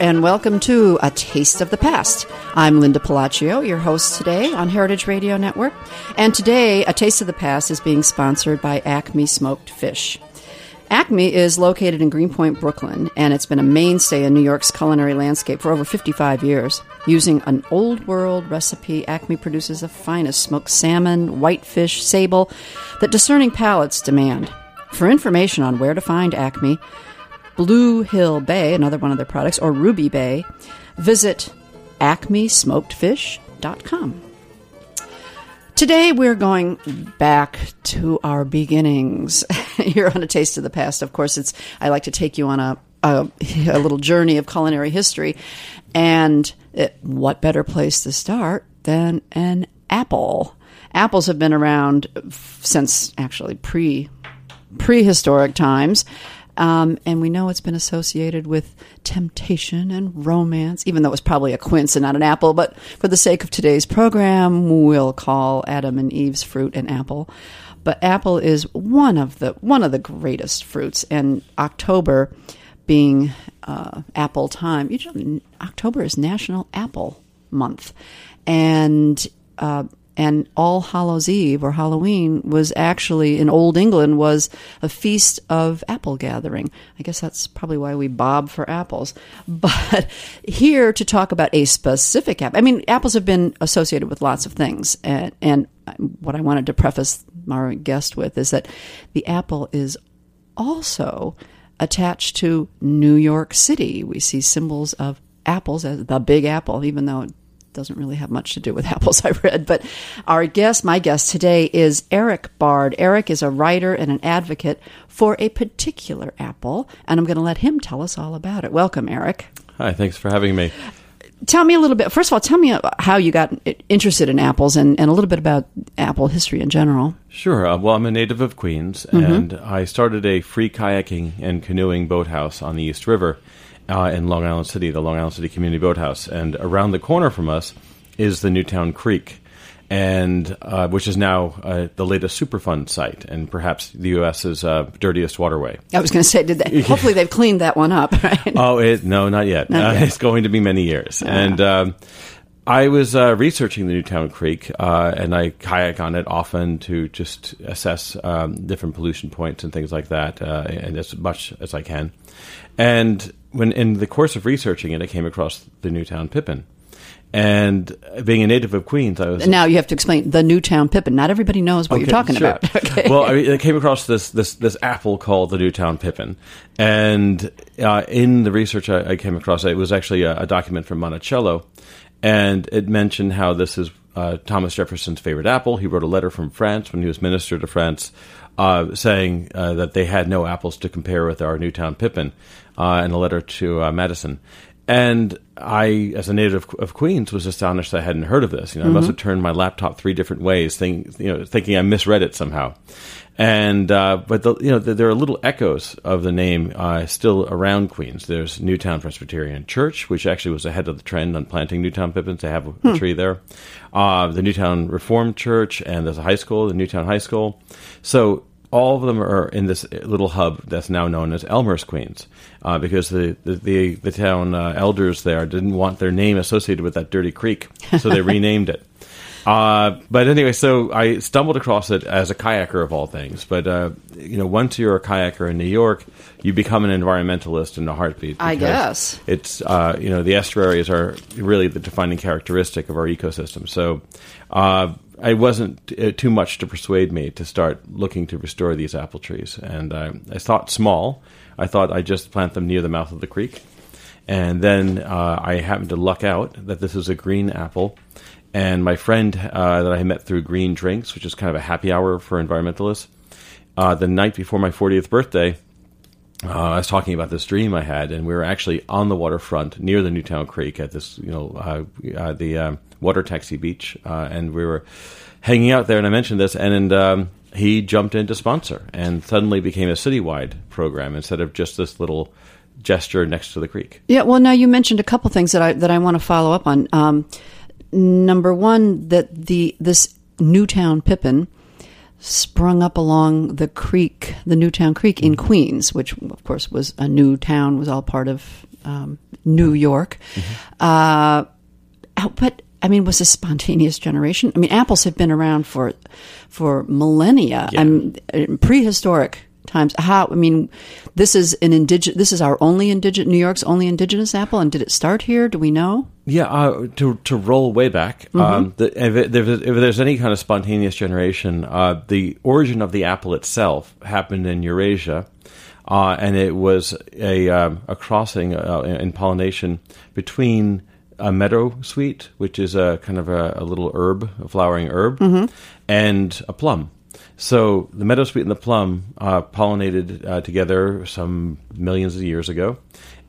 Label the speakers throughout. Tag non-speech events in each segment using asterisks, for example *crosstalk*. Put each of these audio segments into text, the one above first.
Speaker 1: And welcome to A Taste of the Past. I'm Linda Pelaccio, your host today on Heritage Radio Network. And today, A Taste of the Past is being sponsored by Acme Smoked Fish. Acme is located in Greenpoint, Brooklyn, and it's been a mainstay in New York's culinary landscape for over 55 years. Using an old world recipe, Acme produces the finest smoked salmon, whitefish, sable that discerning palates demand. For information on where to find Acme, Blue Hill Bay, another one of their products, or Ruby Bay, visit acmesmokedfish.com. Today we're going back to our beginnings. *laughs* Here on a taste of the past. Of course, it's I like to take you on a a, *laughs* a little journey of culinary history, and it, what better place to start than an apple? Apples have been around since actually pre prehistoric times. Um, and we know it's been associated with temptation and romance, even though it was probably a quince and not an apple. But for the sake of today's program, we'll call Adam and Eve's fruit an apple. But apple is one of the one of the greatest fruits, and October being uh, apple time, you know, October is National Apple Month, and uh, and All Hallows Eve or Halloween was actually in Old England was a feast of apple gathering. I guess that's probably why we bob for apples. *laughs* But here to talk about a specific apple. I mean, apples have been associated with lots of things, and, and what I wanted to preface our guest with is that the apple is also attached to New York City. We see symbols of apples as the Big Apple, even though it doesn't really have much to do with *laughs* apples, I read. But our guest, my guest today, is Erik Baard. Erik is a writer and an advocate for a particular apple, and I'm going to let him tell us all about it. Welcome, Erik.
Speaker 2: Hi, thanks for having me.
Speaker 1: Tell me a little bit. First of all, tell me how you got interested in apples and, and a little bit about apple history in general.
Speaker 2: Sure. Uh, well, I'm a native of Queens, mm-hmm. and I started a free kayaking and canoeing boathouse on the East River uh, in Long Island City, the Long Island City Community Boathouse, and around the corner from us is the Newtown Creek, and uh, which is now uh, the latest Superfund site, and perhaps the U.S.'s uh, dirtiest waterway.
Speaker 1: I was going to say, did they, *laughs* hopefully they've cleaned that one up, *laughs* right?
Speaker 2: Oh, it, no, not yet. Not yet. it's going to be many years, and. Um, I was uh, researching the Newtown Creek, uh, and I kayak on it often to just assess um, different pollution points and things like that, uh, and as much as I can. And when in the course of researching it, I came across the Newtown Pippin. And being a native of Queens, I was
Speaker 1: now you have to explain the Newtown Pippin. Not everybody knows what okay, you're talking
Speaker 2: sure.
Speaker 1: about. *laughs* Okay.
Speaker 2: Well, I, I, came across this this this apple called the Newtown Pippin, and uh, in the research I, I, came across, it was actually a, a, document from Monticello, and it mentioned how this is uh, Thomas Jefferson's favorite apple. He wrote a letter from France when he was minister to France, uh, saying uh, that they had no apples to compare with our Newtown Pippin uh, in a letter to uh, Madison. And I, as a native of Queens, was astonished I hadn't heard of this. You know, I must have turned my laptop three different ways, think, you know, thinking I misread it somehow. And uh, but the, you know the, there are little echoes of the name uh, still around Queens. There's Newtown Presbyterian Church, which actually was ahead of the trend on planting Newtown pippins. They have a,
Speaker 1: Hmm.
Speaker 2: tree there. Uh, the Newtown Reformed Church, and there's a high school, the Newtown High School. So all of them are in this little hub that's now known as Elmhurst Queens, uh, because the the, the, the town uh, elders there didn't want their name associated with that dirty creek, so they *laughs* renamed it. Uh, but anyway, so I stumbled across it as a kayaker of all things. But uh, you know, once you're a kayaker in New York, you become an environmentalist in a heartbeat.
Speaker 1: I guess.
Speaker 2: it's uh, you know the estuaries are really the defining characteristic of our ecosystem. So uh, it wasn't uh, too much to persuade me to start looking to restore these apple trees, and uh, I thought small. I thought I'd just plant them near the mouth of the creek, and then uh, I happened to luck out that this is a green apple. And my friend uh, that I met through Green Drinks, which is kind of a happy hour for environmentalists, uh, the night before my 40th birthday, uh, I was talking about this dream I had, and we were actually on the waterfront near the Newtown Creek at this, you know, uh, uh, the um, water taxi beach, uh, and we were hanging out there. And I mentioned this, and, um, he jumped in to sponsor, and suddenly became a citywide program instead of just this little gesture next to the creek.
Speaker 1: Yeah, well, now you mentioned a couple things that I that I want to follow up on. Um, number one, that the this Newtown pippin sprung up along the creek, the Newtown Creek in Queens, which of course was a new town, was all part of um, New York. Uh, but I mean, was a spontaneous generation? I mean, apples have been around for for millennia.
Speaker 2: Yeah.
Speaker 1: I mean, prehistoric times. How? I mean, this is an indigenous. This is our only indigenous. New York's only indigenous apple, and did it start here? Do we know?
Speaker 2: Yeah, uh, to to roll way back, um, the, if, it, if, it- if there's any kind of spontaneous generation, uh, the origin of the apple itself happened in Eurasia, uh, and it was a um, a crossing uh, in pollination between a meadow sweet, which is a kind of a, a little herb, a flowering herb, and a plum. So the meadowsweet and the plum uh, pollinated uh, together some millions of years ago,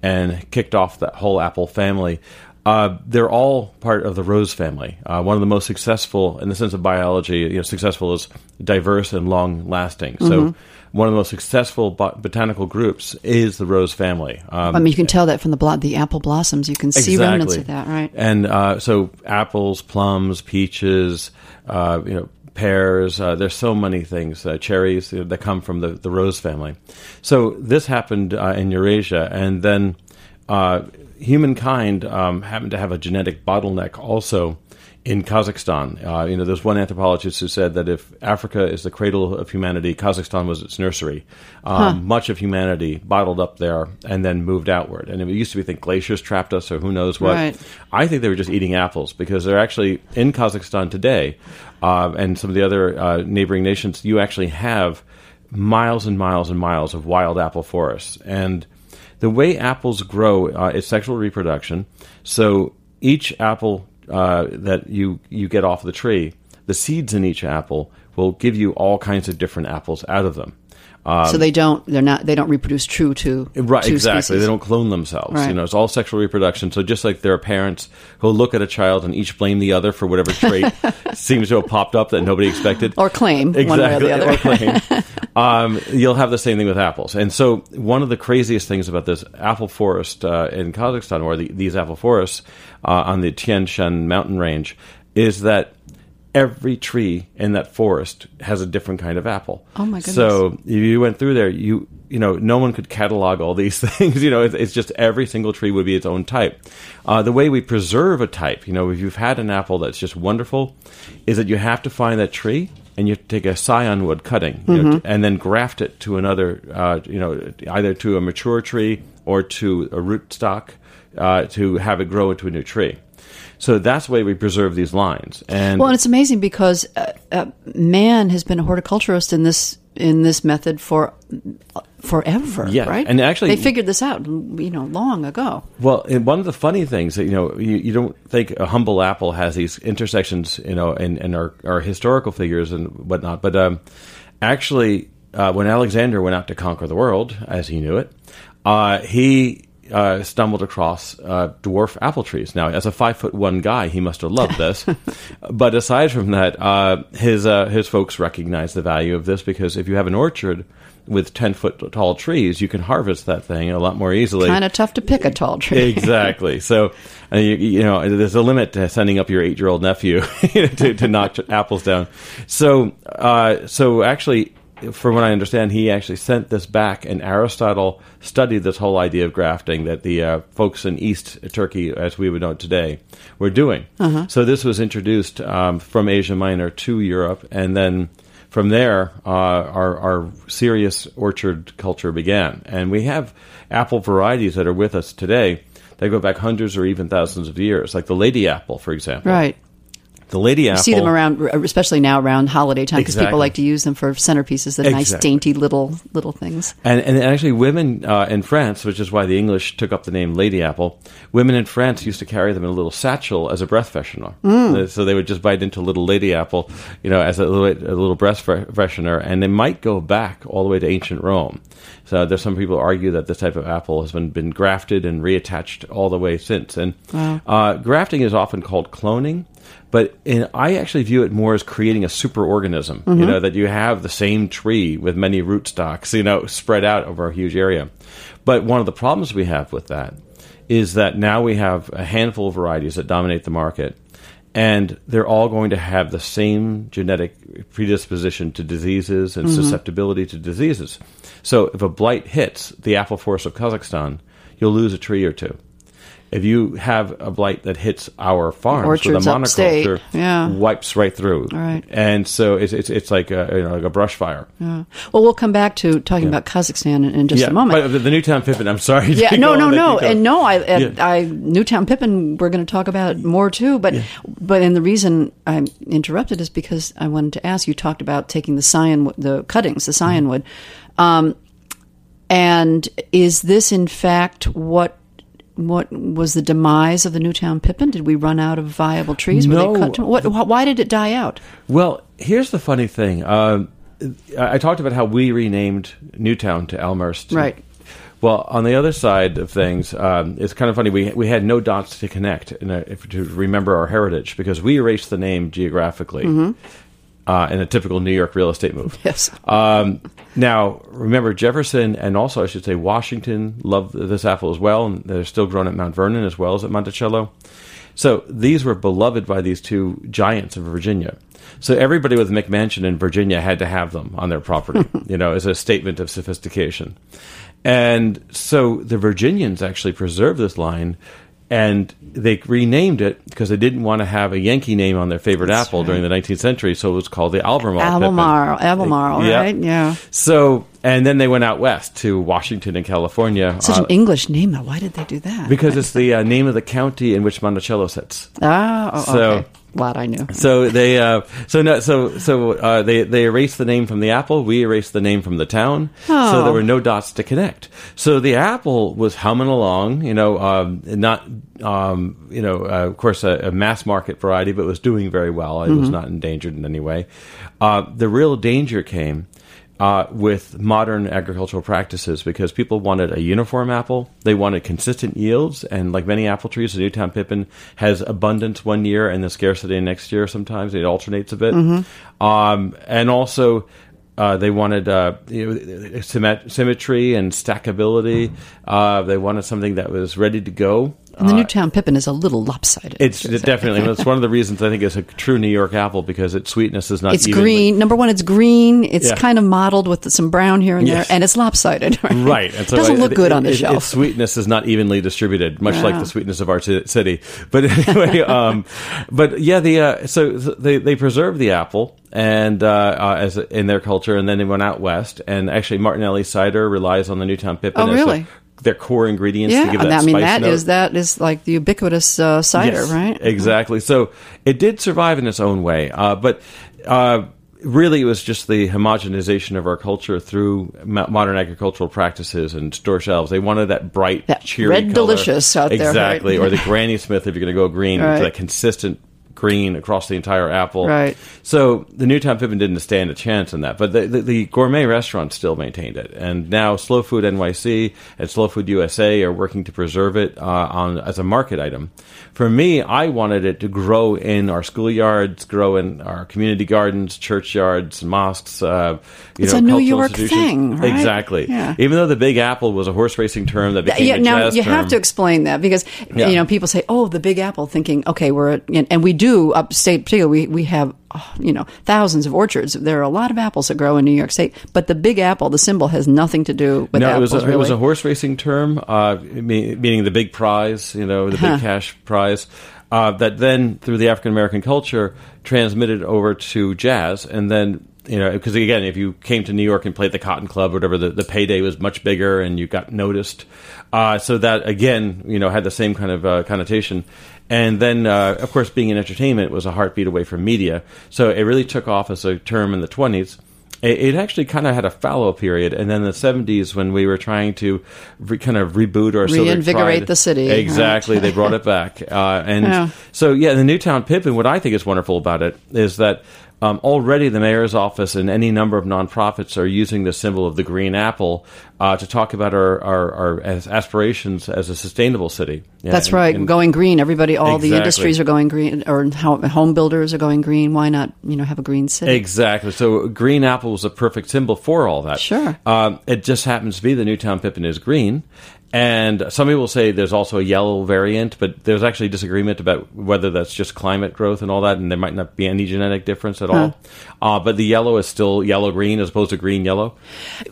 Speaker 2: and kicked off that whole apple family. Uh, they're all part of the rose family. Uh, one of the most successful, in the sense of biology, you know, successful is diverse and long lasting. So one of the most successful bot- botanical groups is the rose family. Um,
Speaker 1: I mean, you can tell that from the blo- the apple blossoms. You can see remnants of that, right?
Speaker 2: and uh, so apples, plums, peaches, uh, you know, pears. Uh, there's so many things. Uh, cherries that come from the, the rose family. So this happened uh, in Eurasia, and then uh, humankind um, happened to have a genetic bottleneck also in Kazakhstan. Uh, you know, there's one anthropologist who said that if Africa is the cradle of humanity, Kazakhstan was its nursery. Um, Much of humanity bottled up there and then moved outward. And it used to be think glaciers trapped us or who knows what.
Speaker 1: Right.
Speaker 2: I think they were just eating apples because they're actually in Kazakhstan today uh, and some of the other uh, neighboring nations. You actually have miles and miles and miles of wild apple forests. And the way apples grow uh, is sexual reproduction. So each apple uh, that you, you get off the tree, the seeds in each apple will give you all kinds of different apples out of them.
Speaker 1: So they don't. They're not. They don't reproduce true to
Speaker 2: Right,
Speaker 1: to
Speaker 2: exactly.
Speaker 1: species.
Speaker 2: They don't clone themselves.
Speaker 1: Right.
Speaker 2: You know, it's all sexual reproduction. So just like there are parents who'll look at a child and each blame the other for whatever trait *laughs* seems to have popped up that nobody expected.
Speaker 1: or claim one way or the other.
Speaker 2: or claim. *laughs* um, you'll have the same thing with apples. And so one of the craziest things about this apple forest uh, in Kazakhstan, or the, these apple forests uh, on the Tian Shan mountain range, is that every tree in that forest has a different kind of apple.
Speaker 1: Oh, my goodness.
Speaker 2: So if you went through there, you you know no one could catalog all these *laughs* things. You know, it's, it's just every single tree would be its own type. Uh, the way we preserve a type, you know, if you've had an apple that's just wonderful, is that you have to find that tree and you take a scion wood cutting you know, and then graft it to another, uh, you know, either to a mature tree or to a rootstock uh, to have it grow into a new tree. So that's the way we preserve these lines. And
Speaker 1: Well, and it's amazing because uh, uh, man has been a horticulturist in this in this method for forever.
Speaker 2: Yeah,
Speaker 1: right.
Speaker 2: and actually-
Speaker 1: they figured this out, you know, long ago.
Speaker 2: Well, and one of the funny things that you know, you, you don't think a humble apple has these intersections, you know, and, and our, our historical figures and whatnot. But um, actually, uh, when Alexander went out to conquer the world, as he knew it, uh, he uh, stumbled across uh, dwarf apple trees. Now, as a five foot one guy, he must have loved this. *laughs* but aside from that, uh, his uh, his folks recognize the value of this because if you have an orchard with 10 foot tall trees, you can harvest that thing a lot more easily.
Speaker 1: Kind of tough to pick a tall tree. *laughs*
Speaker 2: exactly. So, uh, you, you, know, there's a limit to sending up your eight year old nephew *laughs* to, to knock apples down. So, uh, so actually, from what I understand, he actually sent this back, and Aristotle studied this whole idea of grafting that the uh, folks in East Turkey, as we would know it today, were doing. Uh-huh. So this was introduced um, from Asia Minor to Europe, and then from there, uh, our, our serious orchard culture began. And we have apple varieties that are with us today that go back hundreds or even thousands of years, like the lady apple, for example.
Speaker 1: Right.
Speaker 2: The lady apple.
Speaker 1: You see them around, especially now around holiday time, because exactly. people like to use them for centerpieces. The exactly. nice, dainty little little things.
Speaker 2: And, and actually, women uh, in France, which is why the English took up the name lady apple, women in France used to carry them in a little satchel as a breath freshener. Mm. So they would just bite into a little lady apple, you know, as a little, a little breath freshener, and they might go back all the way to ancient Rome. So there's some people argue that this type of apple has been, been grafted and reattached all the way since. And wow. uh, grafting is often called cloning. But in, I actually view it more as creating a superorganism. Mm-hmm. You know that you have the same tree with many rootstocks, you know, spread out over a huge area. But one of the problems we have with that is that now we have a handful of varieties that dominate the market, and they're all going to have the same genetic predisposition to diseases and mm-hmm. susceptibility to diseases. So if a blight hits the apple forest of Kazakhstan, you'll lose a tree or two if you have a blight that hits our farms
Speaker 1: Orchards
Speaker 2: with a monoculture,
Speaker 1: yeah.
Speaker 2: wipes right through.
Speaker 1: Right.
Speaker 2: And so it's it's, it's like a you know, like a brush fire.
Speaker 1: Yeah. Well, we'll come back to talking yeah. about Kazakhstan in, in just
Speaker 2: yeah.
Speaker 1: a moment.
Speaker 2: But the Newtown Pippin, I'm sorry.
Speaker 1: Yeah. *laughs* No, no, no, and no. I, yeah. I Newtown Pippin. We're going to talk about more too. But but and the reason I'm interrupted is because I wanted to ask. You talked about taking the scion, the cuttings, the scion mm-hmm. wood. Um, and is this in fact what what was the demise of the Newtown Pippin? Did we run out of viable trees?
Speaker 2: No.
Speaker 1: What, why did it die out?
Speaker 2: Well, here's the funny thing. Uh, I talked about how we renamed Newtown to Elmhurst.
Speaker 1: Right.
Speaker 2: Well, on the other side of things, um, it's kind of funny. We we had no dots to connect a, to remember our heritage because we erased the name geographically. Mm-hmm uh, in a typical New York real estate move.
Speaker 1: Yes.
Speaker 2: Um, now, remember Jefferson and also I should say Washington loved this apple as well, and they're still grown at Mount Vernon as well as at Monticello. So these were beloved by these two giants of Virginia. So everybody with McMansion in Virginia had to have them on their property, *laughs* you know, as a statement of sophistication. And so the Virginians actually preserved this line and they renamed it because they didn't want to have a Yankee name on their favorite That's apple right. during the 19th century, so it was called the Albemarle.
Speaker 1: Albemarle, Pippin. Albemarle, yeah. right? Yeah.
Speaker 2: So, and then they went out west to Washington and California.
Speaker 1: Such uh, an English name, though. Why did they do that?
Speaker 2: Because it's the uh, name of the county in which Monticello sits.
Speaker 1: Ah, oh, so, okay. Glad I knew.
Speaker 2: So they, uh, so no, so so uh, they they erased the name from the apple. We erased the name from the town. Oh. So there were no dots to connect. So the apple was humming along. You know, um, not um, you know, uh, of course, a, a, mass market variety, but was doing very well. It mm-hmm. was not endangered in any way. Uh, the real danger came uh, with modern agricultural practices because people wanted a uniform apple. They wanted consistent yields, and like many apple trees, the Newtown Pippin has abundance one year and the scarcity next year. Sometimes it alternates a bit, mm-hmm. um, and also. Uh, they wanted uh, you know, symmetry and stackability. Uh, they wanted something that was ready to go.
Speaker 1: And the uh, Newtown Pippin is a little lopsided.
Speaker 2: It's it definitely. it's one of the reasons I think it's a true New York apple because its sweetness is not.
Speaker 1: It's green. Number one, it's green. It's yeah. kind of mottled with some brown here and yes. there, and it's lopsided. *laughs* Right.
Speaker 2: right.
Speaker 1: So it doesn't look good
Speaker 2: it,
Speaker 1: on the
Speaker 2: it,
Speaker 1: shelf.
Speaker 2: Its sweetness is not evenly distributed, much yeah. like the sweetness of our t- city. But *laughs* anyway, um, but yeah, the uh, so they they preserve the apple and uh, uh, as in their culture, and then they went out west. And actually, Martinelli cider relies on the Newtown Pippin.
Speaker 1: Oh, really?
Speaker 2: Their core ingredients
Speaker 1: yeah,
Speaker 2: to give that I
Speaker 1: mean
Speaker 2: spice
Speaker 1: that
Speaker 2: note.
Speaker 1: is that is like the ubiquitous uh, cider,
Speaker 2: yes,
Speaker 1: right?
Speaker 2: Exactly. So it did survive in its own way, uh, but. Uh, really, it was just the homogenization of our culture through modern agricultural practices and store shelves. They wanted that bright,
Speaker 1: that
Speaker 2: cheery,
Speaker 1: red
Speaker 2: color.
Speaker 1: delicious out
Speaker 2: exactly,
Speaker 1: there,
Speaker 2: right? or the Granny Smith if you're going to go green, right. that consistent green across the entire apple.
Speaker 1: Right.
Speaker 2: So the Newtown Pippin didn't stand a chance in that, but the, the, the gourmet restaurant still maintained it, and now Slow Food NYC and Slow Food USA are working to preserve it uh, on as a market item. For me, I wanted it to grow in our schoolyards, grow in our community gardens, churchyards, mosques. Uh, you
Speaker 1: It's
Speaker 2: know,
Speaker 1: a New York thing, right?
Speaker 2: Exactly.
Speaker 1: Yeah.
Speaker 2: Even though the Big Apple was a horse racing term that became
Speaker 1: yeah,
Speaker 2: a
Speaker 1: now you
Speaker 2: term.
Speaker 1: have to explain that because
Speaker 2: Yeah.
Speaker 1: you know people say, "Oh, the Big Apple," thinking, "Okay, we're and, and we do upstate. Particularly, we we have oh, you know thousands of orchards. There are a lot of apples that grow in New York State, but the Big Apple, the symbol, has nothing to do with
Speaker 2: no,
Speaker 1: apples.
Speaker 2: it was a,
Speaker 1: really.
Speaker 2: it was a horse racing term, uh, meaning the big prize, you know, the big
Speaker 1: Huh.
Speaker 2: cash prize. Uh, that then, through the African American culture, transmitted over to jazz, and then you know, because again, if you came to New York and played the Cotton Club or whatever, the, the payday was much bigger, and you got noticed. Uh, so that again, you know, had the same kind of uh, connotation. And then, uh, of course, being in entertainment was a heartbeat away from media. So it really took off as a term in the twenties it, it actually kind of had a fallow period, and then the '70s when we were trying to re, kind of reboot or
Speaker 1: Reinvigorate the city,
Speaker 2: Exactly,
Speaker 1: right.
Speaker 2: they brought it back, uh, and *laughs*
Speaker 1: Yeah.
Speaker 2: so yeah, the Newtown Pippin. What I think is wonderful about it is that. Um, already, the mayor's office and any number of nonprofits are using the symbol of the green apple uh, to talk about our, our, our aspirations as a sustainable city. Yeah,
Speaker 1: That's
Speaker 2: and-
Speaker 1: right.
Speaker 2: and-
Speaker 1: going green. Everybody, all the industries are going green, or home builders are going green. Why not? You know, have a green city.
Speaker 2: Exactly. So green apple was a perfect symbol for all that.
Speaker 1: Sure.
Speaker 2: Um, it just happens to be the Newtown Pippin is green. And some people say there's also a yellow variant, but there's actually disagreement about whether that's just climate growth and all that, and there might not be any genetic difference at all. Uh, but the yellow is still yellow green as opposed to green yellow.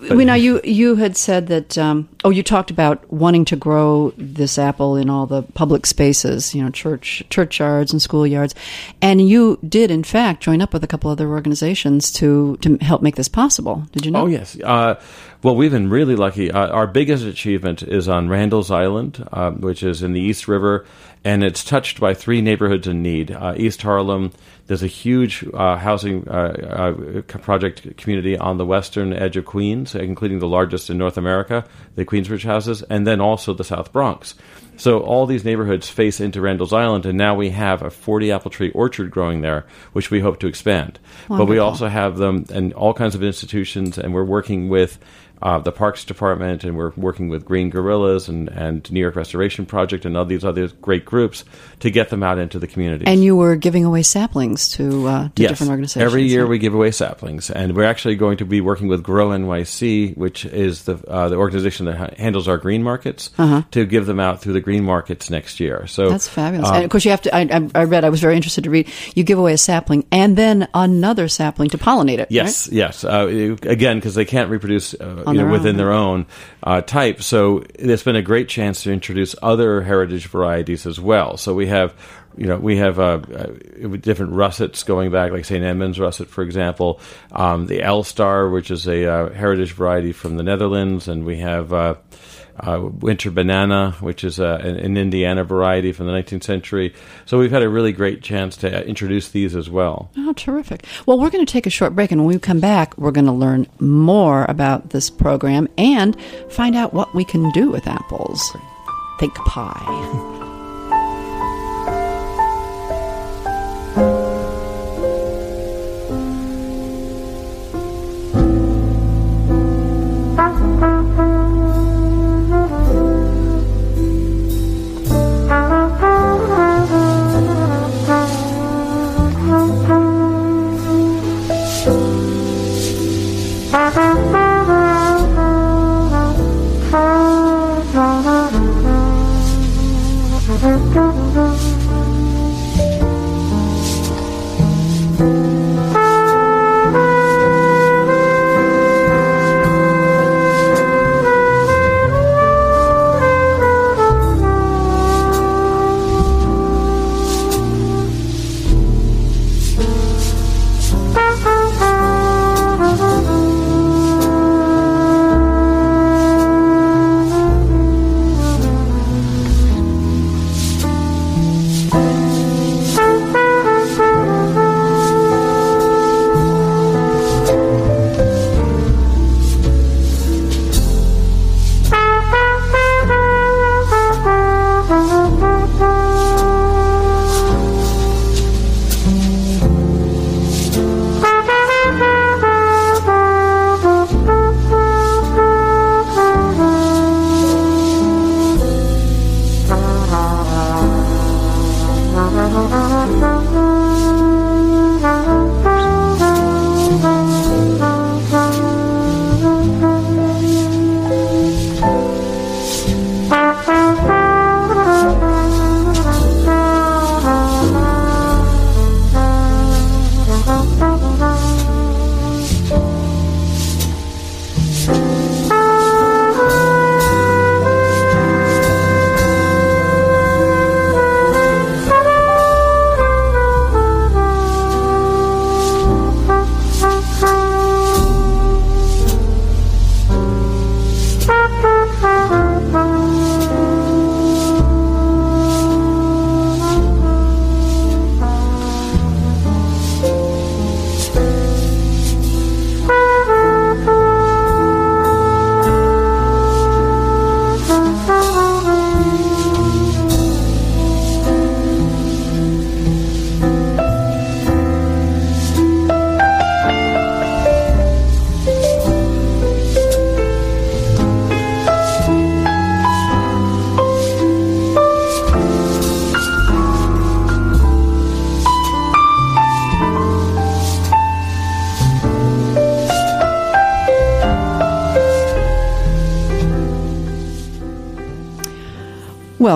Speaker 1: we know you you had said that. Um, oh, you talked about wanting to grow this apple in all the public spaces, you know, church churchyards and schoolyards, and you did in fact join up with a couple other organizations to to help make this possible. Did you know?
Speaker 2: Oh yes. Uh, well, we've been really lucky. Uh, our biggest achievement is on Randall's Island, uh, which is in the East River, and it's touched by three neighborhoods in need. Uh, East Harlem. There's a huge uh, housing uh, uh, project community on the western edge of Queens, including the largest in North America, the Queensbridge houses, and then also the South Bronx. So all these neighborhoods face into Randall's Island, and now we have a 40 apple tree orchard growing there, which we hope to expand. But we also have them in all kinds of institutions, and we're working with uh, the Parks Department, and we're working with Green Guerillas and, and New York Restoration Project and all these other great groups to get them out into the community.
Speaker 1: And you were giving away saplings to uh, to
Speaker 2: Yes.
Speaker 1: different organizations.
Speaker 2: Every year
Speaker 1: yeah.
Speaker 2: we give away saplings, and we're actually going to be working with Grow NYC, which is the uh, the organization that ha- handles our green markets, to give them out through the green markets next year. So
Speaker 1: Uh-huh. That's fabulous.
Speaker 2: uh,
Speaker 1: and of course, you have to. I, I, read. I was very interested to read. You give away a sapling and then another sapling to pollinate it.
Speaker 2: Yes, yes. Uh, again, because they can't reproduce uh,
Speaker 1: On
Speaker 2: you know,
Speaker 1: their
Speaker 2: within
Speaker 1: own,
Speaker 2: their own uh, type. So it's been a great chance to introduce other heritage varieties as well. So we have. You know, we have uh, uh, different russets going back, like St. Edmunds russet, for example. Um, the Elstar, which is a uh, heritage variety from the Netherlands, and we have uh, Winter Banana, which is uh, an, an Indiana variety from the 19th century. So we've had a really great chance to uh, introduce these as well.
Speaker 1: Oh, terrific. Well, we're going to take a short break, and when we come back, we're going to learn more about this program and find out what we can do with apples. Think pie. *laughs*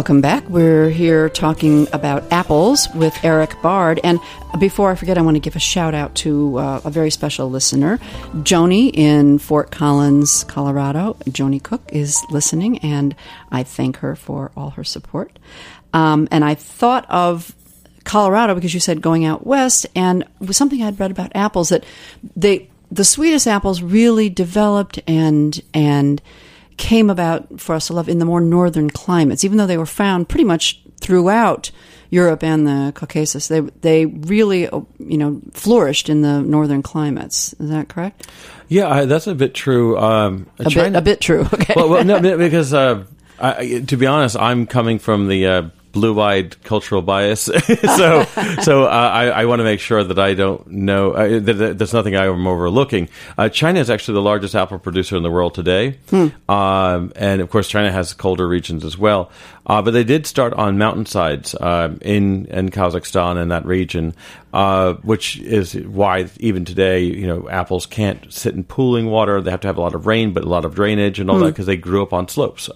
Speaker 1: Welcome back. We're here talking about apples with Erik Baard. And before I forget, I want to give a shout out to uh, a very special listener, Joni in Fort Collins, Colorado. Joni Cook is listening, and I thank her for all her support. Um, and I thought of Colorado because you said going out west, and was something I'd read about apples that they the sweetest apples really developed and and came about for us to love in the more northern climates, even though they were found pretty much throughout Europe and the Caucasus. They they really you know flourished in the northern climates. Is that correct?
Speaker 2: Yeah, I, that's a bit true. Um,
Speaker 1: a bit a bit true. *laughs* Okay.
Speaker 2: Well, well no, because uh, I, to be honest, I'm coming from the uh, blue-eyed cultural bias. *laughs* so, so uh, I, I want to make sure that I don't know uh, that, that there's nothing I'm overlooking. Uh, China is actually the largest apple producer in the world today, hmm. um, and of course, China has colder regions as well. Uh, but they did start on mountainsides uh, in in Kazakhstan and that region, uh, which is why even today, you know, apples can't sit in pooling water. They have to have a lot of rain, but a lot of drainage and all hmm. that because they grew up on slopes.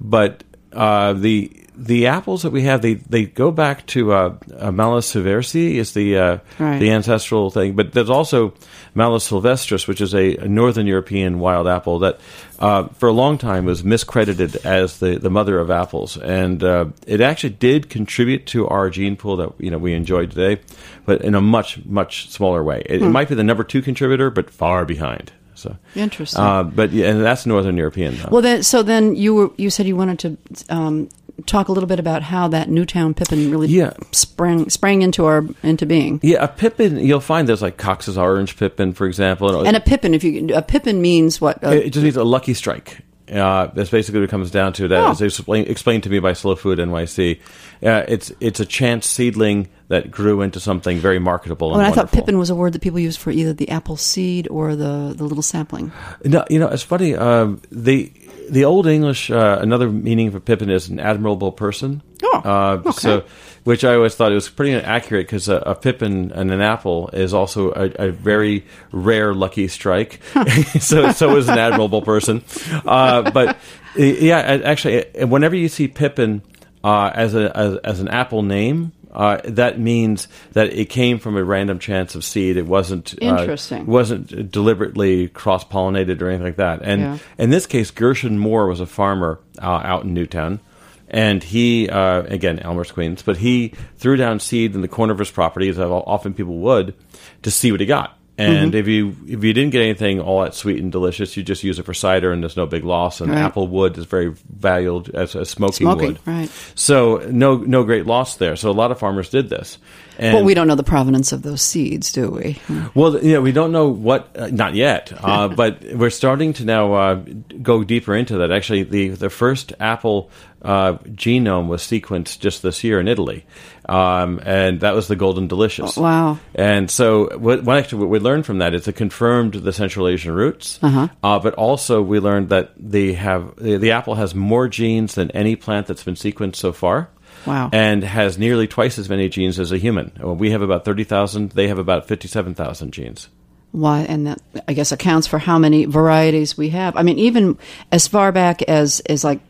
Speaker 2: but the the apples that we have, they, they go back to uh, uh, Malus sieversii is the uh, right. the ancestral thing, but there's also Malus sylvestris, which is a, a northern European wild apple that uh, for a long time was miscredited as the, the mother of apples, and uh, it actually did contribute to our gene pool that you know we enjoy today, but in a much much smaller way. It, hmm. it might be the number two contributor, but far behind. So
Speaker 1: interesting. Uh,
Speaker 2: but yeah, and that's Northern European. Though.
Speaker 1: Well, then, so then you were you said you wanted to um, talk a little bit about how that Newtown pippin really
Speaker 2: yeah.
Speaker 1: sprang sprang into our into being.
Speaker 2: Yeah, a pippin you'll find there's like Cox's orange pippin, for example,
Speaker 1: and a pippin. If you a pippin means what?
Speaker 2: it just means a lucky strike. Uh, that's basically what it comes down to. That oh. as explained, explained to me by Slow Food NYC. Uh, it's it's a chance seedling that grew into something very marketable.
Speaker 1: Oh, and
Speaker 2: I
Speaker 1: thought pippin was a word that people used for either the apple seed or the the little sapling.
Speaker 2: No, you know, it's funny. Um, the the Old English, uh, another meaning for Pippin is an admirable person.
Speaker 1: Oh, uh, okay.
Speaker 2: So, which I always thought it was pretty accurate because a, a, Pippin and an apple is also a, a very rare lucky strike. *laughs* so, so is an admirable person. Uh, but yeah, actually, whenever you see Pippin uh, as a as, as an apple name, uh, that means that it came from a random chance of seed. It wasn't
Speaker 1: uh, interesting.
Speaker 2: Uh, wasn't deliberately cross pollinated or anything like that. And yeah. in this case, Gershom Moore was a farmer uh, out in Newtown, and he uh, again Elmhurst Queens, but he threw down seed in the corner of his property, as often people would, to see what he got. And mm-hmm. if you if you didn't get anything all that sweet and delicious, you just use it for cider, and there's no big loss. And right. apple wood is very valued as a smoking,
Speaker 1: smoking
Speaker 2: wood,
Speaker 1: right?
Speaker 2: So no no great loss there. So a lot of farmers did this.
Speaker 1: And well, we don't know the provenance of those seeds, do we?
Speaker 2: Well, yeah, we don't know what, uh, not yet, uh, *laughs* but we're starting to now uh, go deeper into that. Actually, the, the first apple uh, genome was sequenced just this year in Italy, um, and that was the Golden Delicious.
Speaker 1: Oh, wow!
Speaker 2: And so, what, what, actually what we learned from that is it confirmed the Central Asian roots,
Speaker 1: uh-huh.
Speaker 2: uh, but also we learned that they have the, the apple has more genes than any plant that's been sequenced so far.
Speaker 1: Wow.
Speaker 2: And has nearly twice as many genes as a human. We have about 30,000, they have about 57,000 genes.
Speaker 1: Why, and that I guess accounts for how many varieties we have. I mean, even as far back as as like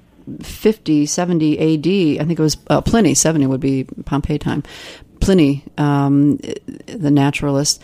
Speaker 1: 50, 70 AD, I think it was uh, Pliny. Seventy would be Pompeii time. Pliny, um, the naturalist,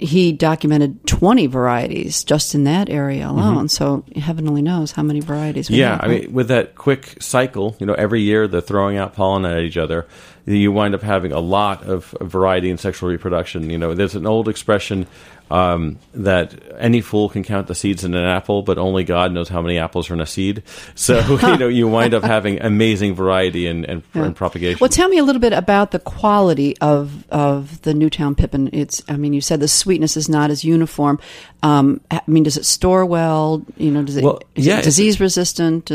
Speaker 1: he documented 20 varieties just in that area alone. Mm-hmm. So heaven only knows how many varieties
Speaker 2: yeah,
Speaker 1: have.
Speaker 2: I mean, with that quick cycle, you know, every year they're throwing out pollen at each other. You wind up having a lot of variety in sexual reproduction. You know, there's an old expression um, that any fool can count the seeds in an apple, but only God knows how many apples are in a seed. So *laughs* you know you wind up having amazing variety and, and, yeah. and, propagation.
Speaker 1: Well, tell me a little bit about the quality of of the Newtown Pippin. It's I mean you said the sweetness is not as uniform. Um, I mean, does it store well? You know, does it, well, yeah, it disease resistant?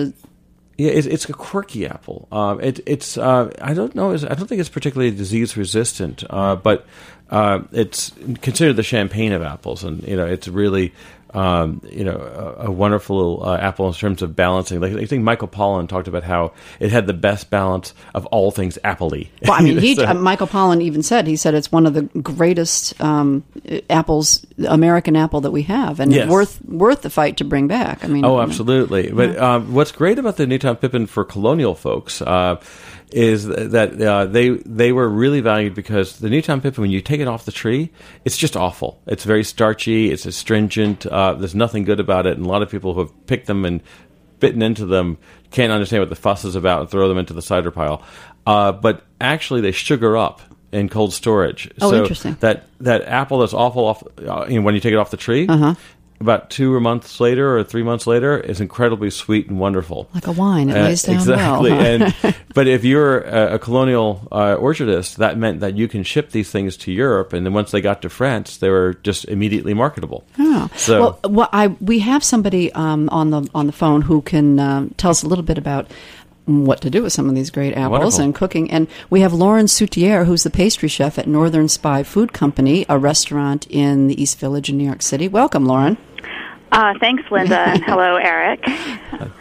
Speaker 2: Yeah, it's, a quirky apple. Um, it, it's uh, I don't know. I don't think it's particularly disease resistant, uh, but uh, it's considered the champagne of apples, and you know it's really um, you know a, a wonderful uh, apple in terms of balancing. Like I think Michael Pollan talked about how it had the best balance of all things appley.
Speaker 1: Well, I mean, *laughs* he, so, uh, Michael Pollan even said he said it's one of the greatest um, apples, American apple that we have, and yes. worth worth the fight to bring back. I mean,
Speaker 2: oh, absolutely. Know. But um, what's great about the Newtown Pippin for colonial folks? Uh, is that uh, they they were really valued because the Newtown pippin, when you take it off the tree, it's just awful. It's very starchy. It's astringent. Uh, there's nothing good about it, and a lot of people who have picked them and bitten into them can't understand what the fuss is about and throw them into the cider pile. Uh, but actually, they sugar up in cold storage.
Speaker 1: Oh,
Speaker 2: so
Speaker 1: interesting.
Speaker 2: That that apple that's awful off uh, you know, when you take it off the tree.
Speaker 1: Uh-huh
Speaker 2: about two months later or three months later is incredibly sweet and wonderful.
Speaker 1: Like a wine, it uh, lays down
Speaker 2: exactly.
Speaker 1: well. *laughs*
Speaker 2: Huh? and but if you're a, a colonial uh, orchardist, that meant that you can ship these things to Europe, and then once they got to France, they were just immediately marketable.
Speaker 1: Oh. So, well, well I, we have somebody um, on the on the phone who can uh, tell us a little bit about what to do with some of these great apples
Speaker 2: Wonderful.
Speaker 1: and cooking. And we have Lauren Soutiere, who's the pastry chef at Northern Spy Food Company, a restaurant in the East Village in New York City. Welcome, Lauren.
Speaker 3: Uh, thanks, Linda, and *laughs* hello, Erik. *laughs*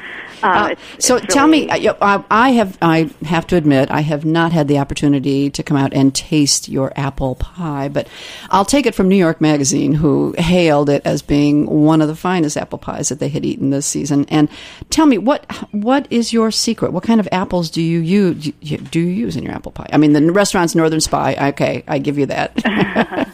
Speaker 1: Uh, uh, it's, so it's tell really... me, uh, I have I have to admit I have not had the opportunity to come out and taste your apple pie, but I'll take it from New York Magazine, who hailed it as being one of the finest apple pies that they had eaten this season. And tell me, what what is your secret? What kind of apples do you use? Do you use in your apple pie? I mean, the restaurant's Northern Spy. Okay, I give you that. *laughs* *laughs*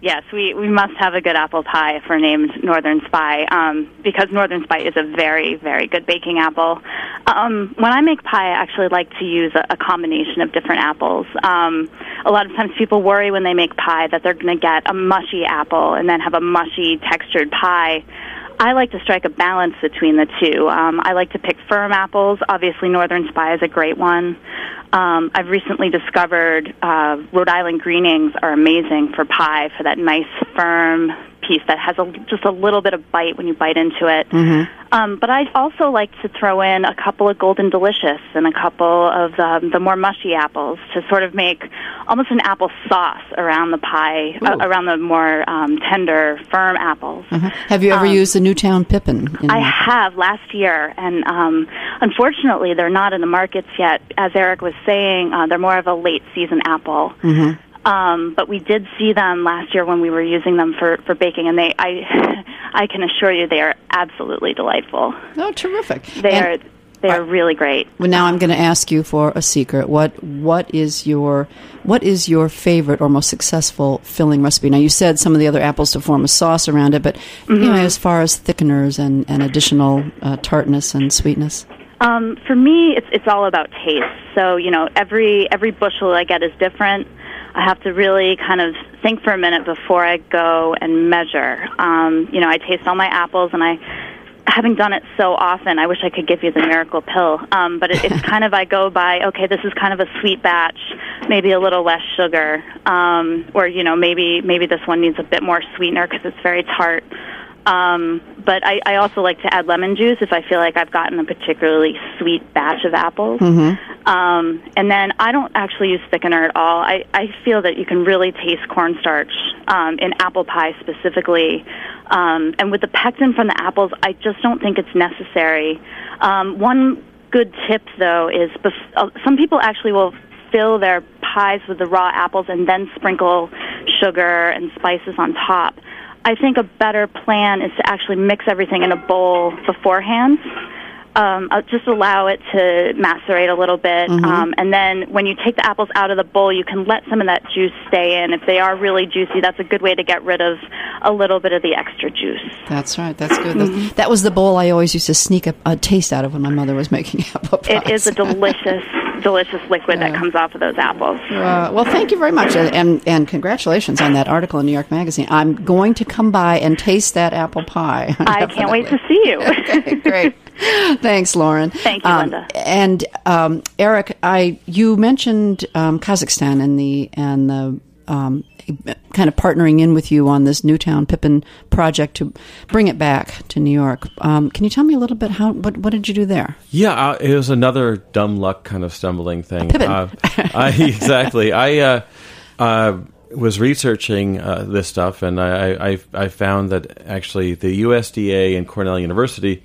Speaker 3: yes, we, we must have a good apple pie if we're named Northern Spy, um, because Northern Spy is a very, very good baking apple. Um, when I make pie, I actually like to use a, a combination of different apples. Um, a lot of times people worry when they make pie that they're going to get a mushy apple and then have a mushy textured pie. I like to strike a balance between the two. Um, I like to pick firm apples. Obviously, Northern Spy is a great one. Um, I've recently discovered uh, Rhode Island greenings are amazing for pie for that nice firm piece that has a, just a little bit of bite when you bite into it.
Speaker 1: Mm-hmm.
Speaker 3: Um, but I also like to throw in a couple of Golden Delicious and a couple of the, the more mushy apples to sort of make almost an apple sauce around the pie, uh, around the more um, tender, firm apples.
Speaker 1: Mm-hmm. Have you ever um, used the Newtown Pippin?
Speaker 3: I have last year, and um, unfortunately, they're not in the markets yet. As Erik was saying, uh, they're more of a late season apple.
Speaker 1: Mm-hmm.
Speaker 3: Um, but we did see them last year when we were using them for, for baking, and they I *laughs* I can assure you they are absolutely delightful.
Speaker 1: Oh, terrific!
Speaker 3: They and, are they are really great.
Speaker 1: Well, now I'm going to ask you for a secret. What what is your what is your favorite or most successful filling recipe? Now you said some of the other apples to form a sauce around it, but mm-hmm. you know, mm-hmm. as far as thickeners and, and additional uh, tartness and sweetness.
Speaker 3: Um, for me, it's it's all about taste. So you know, every every bushel I get is different. I have to really kind of think for a minute before I go and measure. Um, you know, I taste all my apples, and I, having done it so often, I wish I could give you the miracle pill. Um, but it, it's *laughs* kind of I go by, okay, this is kind of a sweet batch, maybe a little less sugar, um, or you know, maybe maybe this one needs a bit more sweetener because it's very tart. Um, but I, I also like to add lemon juice if I feel like I've gotten a particularly sweet batch of apples.
Speaker 1: Mm-hmm.
Speaker 3: Um, and then I don't actually use thickener at all. I, I feel that you can really taste cornstarch um, in apple pie specifically. Um, and with the pectin from the apples, I just don't think it's necessary. Um, one good tip though is bef- uh, some people actually will fill their pies with the raw apples and then sprinkle sugar and spices on top. I think a better plan is to actually mix everything in a bowl beforehand um, I'll just allow it to macerate a little bit. Mm-hmm. Um, and then when you take the apples out of the bowl, you can let some of that juice stay in. If they are really juicy, that's a good way to get rid of a little bit of the extra juice.
Speaker 1: That's right. That's good. Mm-hmm. That was the bowl I always used to sneak a, a, taste out of when my mother was making *laughs* apple pies.
Speaker 3: It is a delicious. Delicious liquid yeah. that comes off of those apples.
Speaker 1: Uh, well, thank you very much, and and congratulations on that article in New York Magazine. I'm going to come by and taste that apple pie. *laughs*
Speaker 3: I can't wait to see you. *laughs*
Speaker 1: okay, great. Thanks, Lauren.
Speaker 3: Thank you, um, Linda.
Speaker 1: And um, Erik, I you mentioned um, Kazakhstan and the and the um, kind of partnering in with you on this Newtown Pippin project to bring it back to New York. Um, can you tell me a little bit how what what did you do there?
Speaker 2: Yeah, uh, it was another dumb luck kind of stumbling thing.
Speaker 1: Pippin. Uh,
Speaker 2: I, *laughs* exactly. I. Uh, uh, was researching uh, this stuff, and I, I, I, found that actually the USDA and Cornell University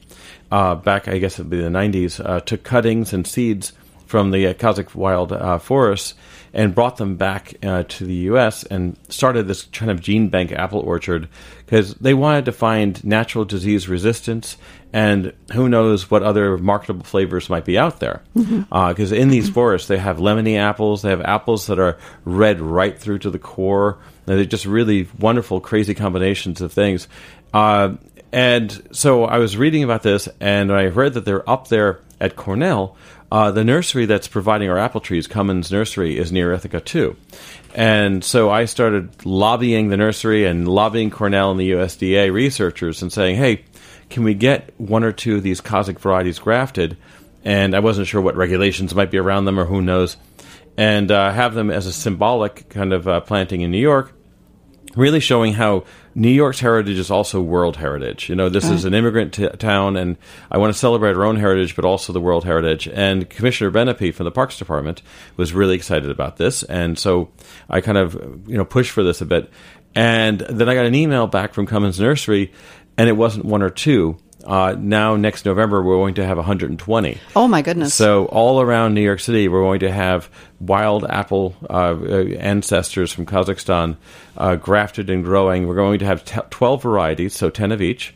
Speaker 2: uh, back, I guess it'd be the 90s, uh, took cuttings and seeds from the uh, Kazakh wild uh, forests and brought them back uh, to the U.S. and started this kind of gene bank apple orchard because they wanted to find natural disease resistance and who knows what other marketable flavors might be out there. Because mm-hmm. uh, in these forests, they have lemony apples, they have apples that are red right through to the core. They're just really wonderful, crazy combinations of things. Uh, and so I was reading about this, and I read that they're up there at Cornell. Uh, the nursery that's providing our apple trees, Cummins Nursery, is near Ithaca too. And so I started lobbying the nursery and lobbying Cornell and the USDA researchers and saying, hey, can we get one or two of these Kazakh varieties grafted? And I wasn't sure what regulations might be around them or who knows. And uh, have them as a symbolic kind of uh, planting in New York really showing how New York's heritage is also world heritage. You know, this is an immigrant t- town, and I want to celebrate our own heritage, but also the world heritage. And Commissioner Benepe from the Parks Department was really excited about this, and so I kind of you know pushed for this a bit. And then I got an email back from Cummins Nursery, and it wasn't one or two. Uh, now, next November, we're going to have 120.
Speaker 1: Oh, my goodness.
Speaker 2: So, all around New York City, we're going to have wild apple uh, ancestors from Kazakhstan uh, grafted and growing. We're going to have t- 12 varieties, so 10 of each.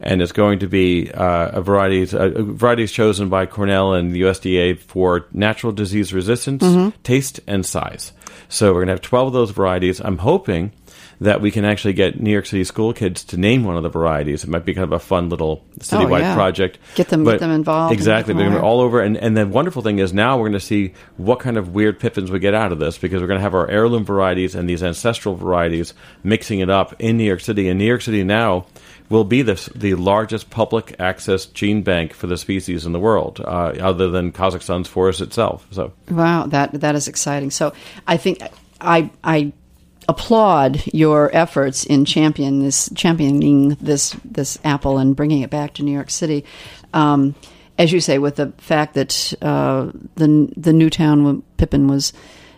Speaker 2: And it's going to be uh, a varieties, uh, varieties chosen by Cornell and the USDA for natural disease resistance, mm-hmm. taste, and size. So, we're going to have 12 of those varieties. I'm hoping that we can actually get New York City school kids to name one of the varieties. It might be kind of a fun little citywide oh, yeah. project.
Speaker 1: Get them,
Speaker 2: but
Speaker 1: get them involved.
Speaker 2: Exactly,
Speaker 1: they're
Speaker 2: all over. And, and the wonderful thing is now we're going to see what kind of weird pippins we get out of this because we're going to have our heirloom varieties and these ancestral varieties mixing it up in New York City. And New York City now will be the, the largest public access gene bank for the species in the world, uh, other than Kazakhstan's forest itself. So
Speaker 1: wow, that that is exciting. So I think I I applaud your efforts in champion this championing this this apple and bringing it back to New York City. Um, as you say, with the fact that uh, the the Newtown Pippin was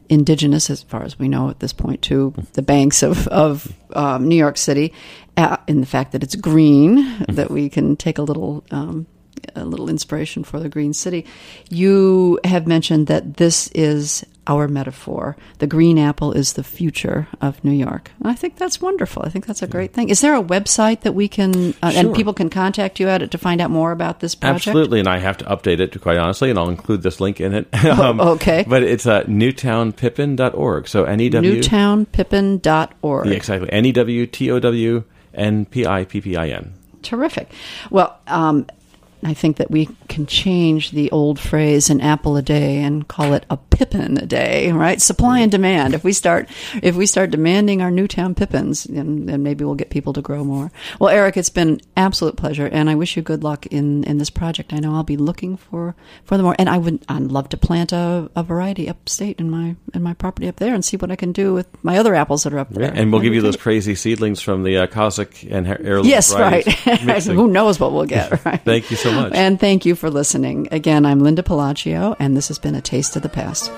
Speaker 1: indigenous, as far as we know at this point, to the banks of of um, New York City, uh, in the fact that it's green, that we can take a little. Um, a little inspiration for the green city. You have mentioned that this is our metaphor. The green apple is the future of New York. And I think that's wonderful. I think that's a great thing. Is there a website that we can uh, sure. and people can contact you at it to find out more about this project?
Speaker 2: Absolutely, and I have to update it to quite honestly, and I'll include this link in it. *laughs*
Speaker 1: um, oh, okay,
Speaker 2: but it's uh, newtownpippin.org. So N E W
Speaker 1: newtownpippin.org.
Speaker 2: Yeah, exactly. N E W T O W N P I P P I N.
Speaker 1: Terrific. Well, um, I think that we can change the old phrase "an apple a day" and call it a pippin a day, right? Supply and demand. If we start, if we start demanding our Newtown pippins, then, then maybe we'll get people to grow more. Well, Erik, it's been absolute pleasure, and I wish you good luck in, in this project. I know I'll be looking for for the more, and I would I'd love to plant a, a variety upstate in my in my property up there and see what I can do with my other apples that are up there.
Speaker 2: Yeah, and we'll give you those crazy seedlings from the uh, Kazakh and heirloom.
Speaker 1: Yes, right. *laughs* Who knows what we'll get? *laughs* Right.
Speaker 2: Thank you so much.
Speaker 1: And thank you for listening. Again, I'm Linda Pelaccio, and this has been A Taste of the Past.